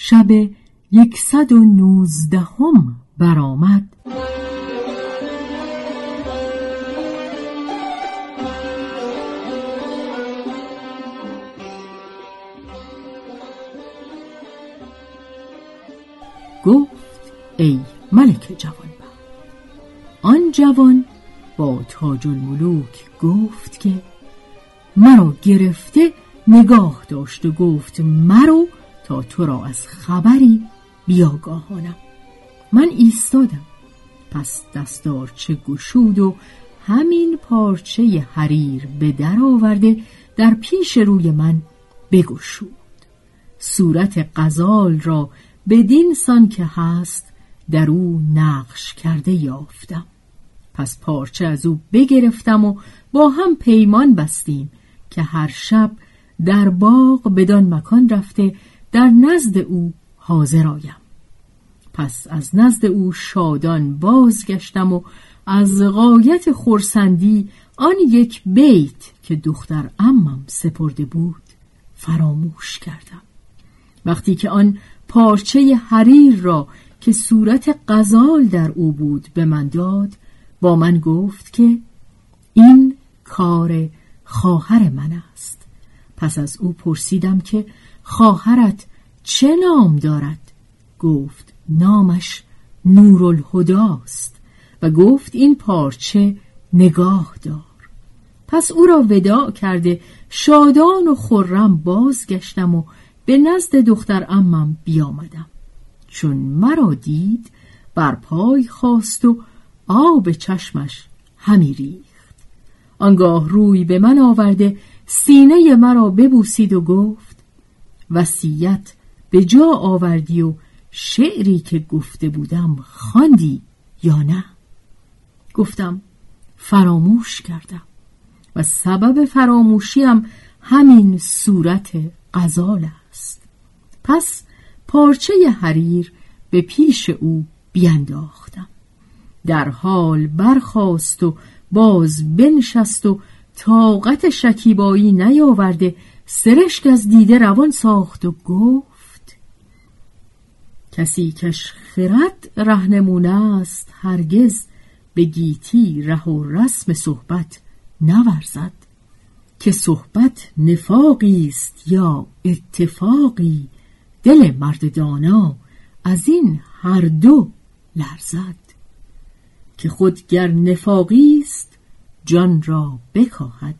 شب یکصد و نوزدهم برآمد. گفت ای ملک جوان آن جوان با تاج الملوک گفت که مرا گرفته نگاه داشت و گفت مرو تا تو را از خبری بیاگاهانم. من ایستادم. پس دستارچه گشود و همین پارچه حریر به در آورده در پیش روی من بگشود. صورت غزال را بدین سان که هست در او نقش کرده یافتم. پس پارچه از او بگرفتم و با هم پیمان بستیم که هر شب در باغ بدان مکان رفته در نزد او حاضر آیم. پس از نزد او شادان بازگشتم و از غایت خورسندی آن یک بیت که دختر امم سپرده بود فراموش کردم. وقتی که آن پارچه حریر را که صورت غزال در او بود به من داد با من گفت که این کار خواهر من است. پس از او پرسیدم که خواهرت چه نام دارد؟ گفت نامش نورالهداست و گفت این پارچه نگاه دار. پس او را وداع کرده شادان و خرم بازگشتم و به نزد دختر امم بیامدم. چون مرا دید بر پای خواست و آب چشمش همی ریخت. آنگاه روی به من آورده سینه مرا ببوسید و گفت وصیت به جا آوردی و شعری که گفته بودم خواندی یا نه؟ گفتم فراموش کردم و سبب فراموشیم همین صورت غزال است. پس پارچه حریر به پیش او بینداختم. در حال برخاست و باز بنشست و طاقت شکیبایی نیاورده سرشک از دیده روان ساخت و گفت کسی کش خرد رهنمونه است هرگز به گیتی ره و رسم صحبت نورزد. که صحبت نفاقی است یا اتفاقی دل مرد دانا از این هر دو لرزد. که خود گر نفاقی است جان را بکاهد.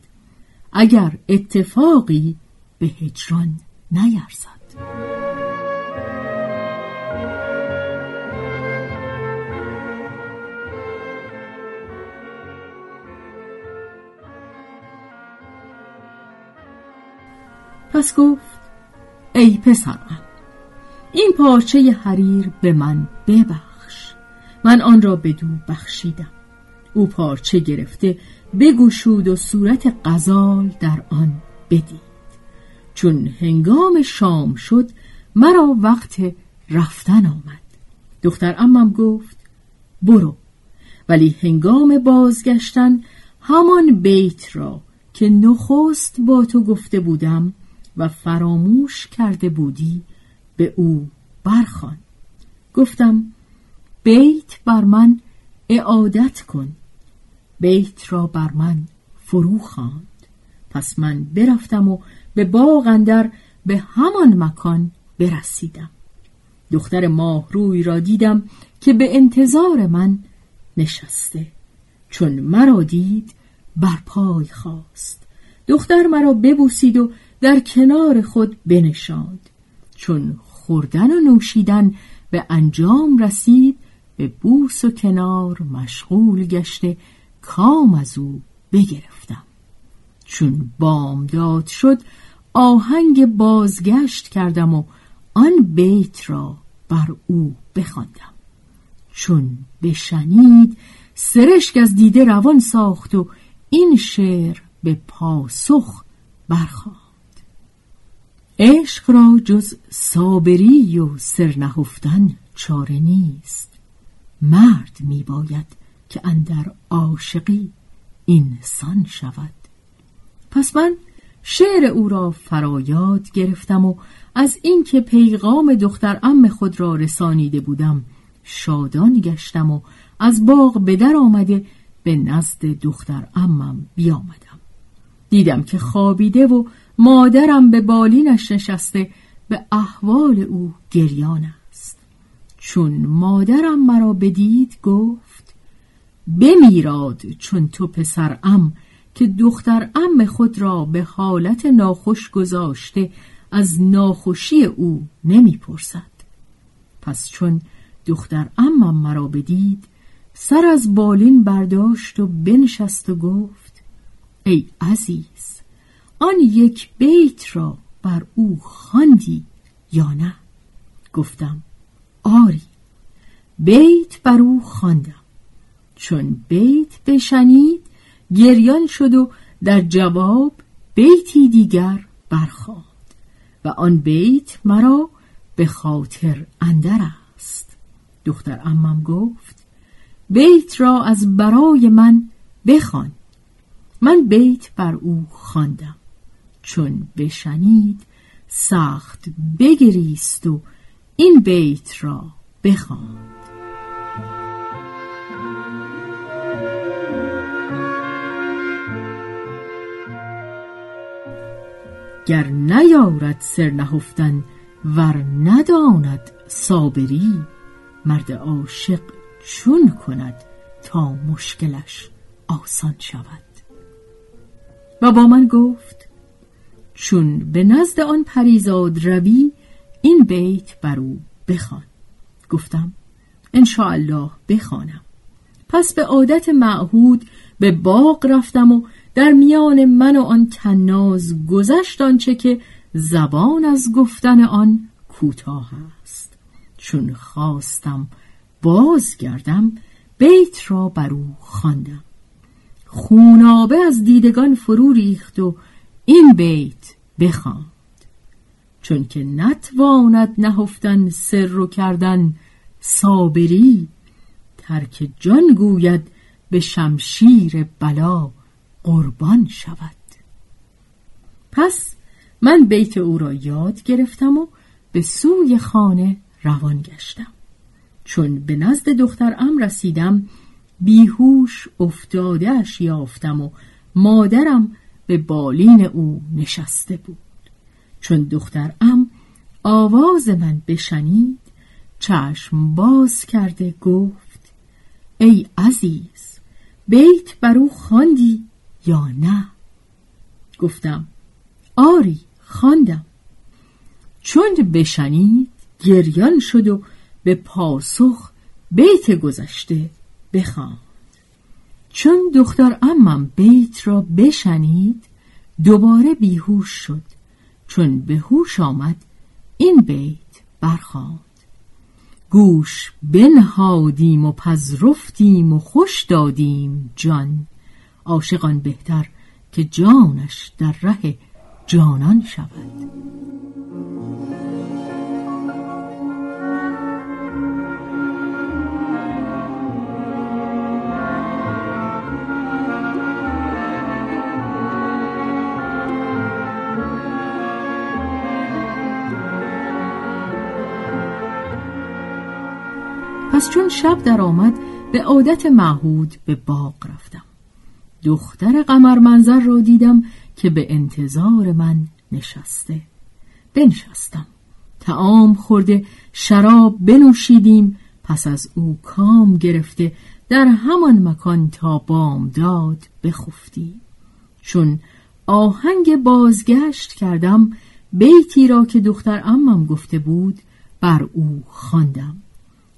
اگر اتفاقی به هجران نیرزد پس گفت ای پسرم این پارچه حریر به من ببخش. من آن را به دو بخشیدم. او پارچه گرفته بگشود و صورت غزال در آن بدید. چون هنگام شام شد مرا وقت رفتن آمد. دختر امم گفت برو. ولی هنگام بازگشتن همان بیت را که نخست با تو گفته بودم و فراموش کرده بودی به او برخوان. گفتم بیت بر من اعادت کن. بیت را بر من فرو خواند. پس من برفتم و به باغ اندر به همان مکان برسیدم. دختر ماهروی را دیدم که به انتظار من نشسته. چون مرا دید بر پای خواست دختر مرا ببوسید و در کنار خود بنشاند. چون خوردن و نوشیدن به انجام رسید به بوس و کنار مشغول گشته کام از او بگرفتم. چون بامداد شد آهنگ بازگشت کردم و آن بیت را بر او بخواندم. چون بشنید سرشک از دیده روان ساخت و این شعر به پاسخ برخواند. عشق را جز صابری و سرنهفتن چاره نیست. مرد می باید که اندر عاشقی اینسان شود. پس من شعر او را فرایاد گرفتم و از اینکه پیغام دختر ام خود را رسانیده بودم شادان گشتم و از باغ به در آمده به نزد دختر امم بیامدم. دیدم که خوابیده و مادرم به بالینش نشسته به احوال او گریان است. چون مادرم مرا بدید گفت بمیراد چون تو پسر ام که دختر ام خود را به حالت ناخوش گذاشته از ناخوشی او نمی‌پرسد. پس چون دختر امم مرا بدید سر از بالین برداشت و بنشست و گفت ای عزیز آن یک بیت را بر او خواندی یا نه؟ گفتم آری بیت بر او خواندم. چون بیت بشنید گریان شد و در جواب بیتی دیگر برخواند و آن بیت مرا به خاطر اندر است. دختر امم گفت بیت را از برای من بخوان. من بیت بر او خواندم. چون بشنید سخت بگریست و این بیت را بخواند گر نیارد سر نهفتن ور نداند صابری مرد عاشق چون کند تا مشکلش آسان شود. و با من گفت چون به نزد آن پریزاد روی این بیت بر او بخوان. گفتم الله بخوانم. پس به عادت معهود به باغ رفتم و در میان من و آن تناز گذشت آنچه که زبان از گفتن آن کوتاه است. چون خواستم بازگردم بیت را بر او خواندم. خونابه از دیدگان فرو ریخت و این بیت بخواند. چون که نتواند نهفتن سر رو کردن صابری ترک جان گوید به شمشیر بلا. قربان شود. پس من بیت او را یاد گرفتم و به سوی خانه روان گشتم. چون به نزد دختر ام رسیدم بیهوش افتادهش یافتم و مادرم به بالین او نشسته بود. چون دختر ام آواز من بشنید چشم باز کرده گفت ای عزیز بیت بر او خواندی یا نه؟ گفتم آری خواندم. چون بشنید گریان شد و به پاسخ بیت گذشته بخواند. چون دختر امم بیت را بشنید دوباره بیهوش شد. چون به هوش آمد این بیت برخواند. گوش بنهادیم و پذرفتیم و خوش دادیم جان. عاشقان بهتر که جانش در ره جانان شود. پس چون شب در آمد به عادت معهود به باغ رفتم. دختر قمر منظر را دیدم که به انتظار من نشسته. بنشستم. تعام خورده شراب بنوشیدیم پس از او کام گرفته در همان مکان تا بام داد بخفتیم. چون آهنگ بازگشت کردم بیتی را که دختر امم گفته بود بر او خواندم.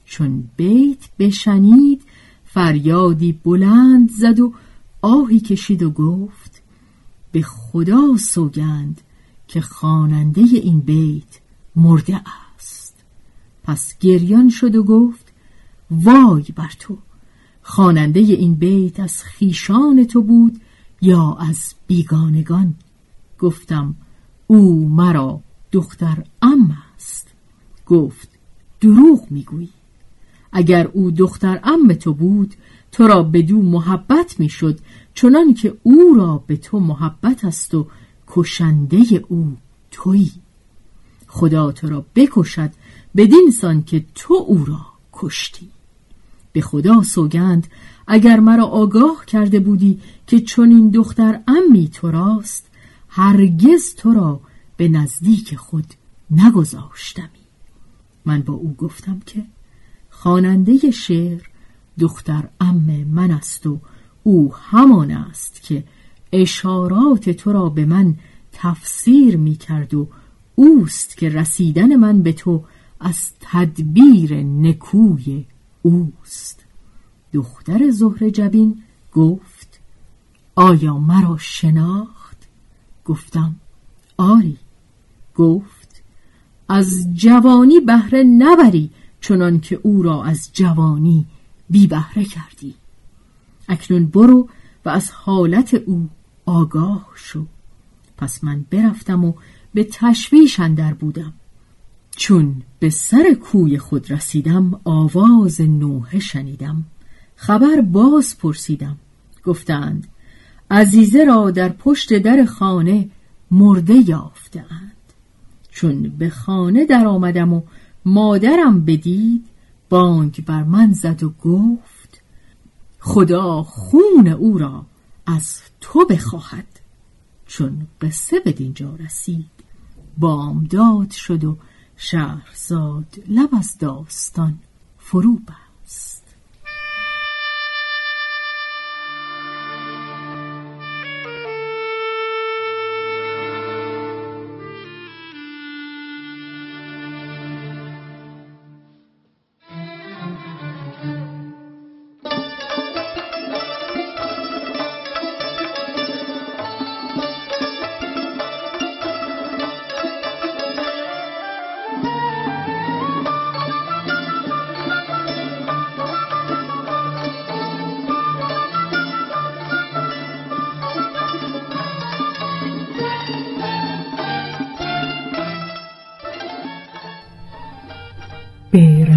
چون بیت بشنید فریادی بلند زد و آهی کشید و گفت به خدا سوگند که خواننده این بیت مرده است. پس گریان شد و گفت وای بر تو خواننده این بیت از خیشان تو بود یا از بیگانگان؟ گفتم او مرا دختر ام است. گفت دروغ می‌گویی. اگر او دختر ام تو بود تو را بدو محبت می‌شد چنان که او را به تو محبت است و کشنده او تویی. خدا تو را بکشد بدین سان که تو او را کشتی. به خدا سوگند اگر مرا آگاه کرده بودی که چون این دختر امی تو راست هرگز تو را به نزدیک خود نگذاشتمی. من با او گفتم که خواننده شعر دختر ام من است و او همان است که اشارات تو را به من تفسیر می کرد و اوست که رسیدن من به تو از تدبیر نکوی اوست. دختر زهر جبین گفت آیا مرا شناخت؟ گفتم آری. گفت از جوانی بهره نبری چنان که او را از جوانی بی بهره کردی. اکنون برو و از حالت او آگاه شو. پس من برفتم و به تشویش اندر بودم. چون به سر کوی خود رسیدم آواز نوحه شنیدم. خبر باز پرسیدم. گفتند عزیزه را در پشت در خانه مرده یافتند چون به خانه در آمدم و مادرم بدید بانگ بر من زد و گفت خدا خون او را از تو بخواهد. چون قصه به دینجا رسید بامداد شد و شهرزاد لب از داستان فرو بست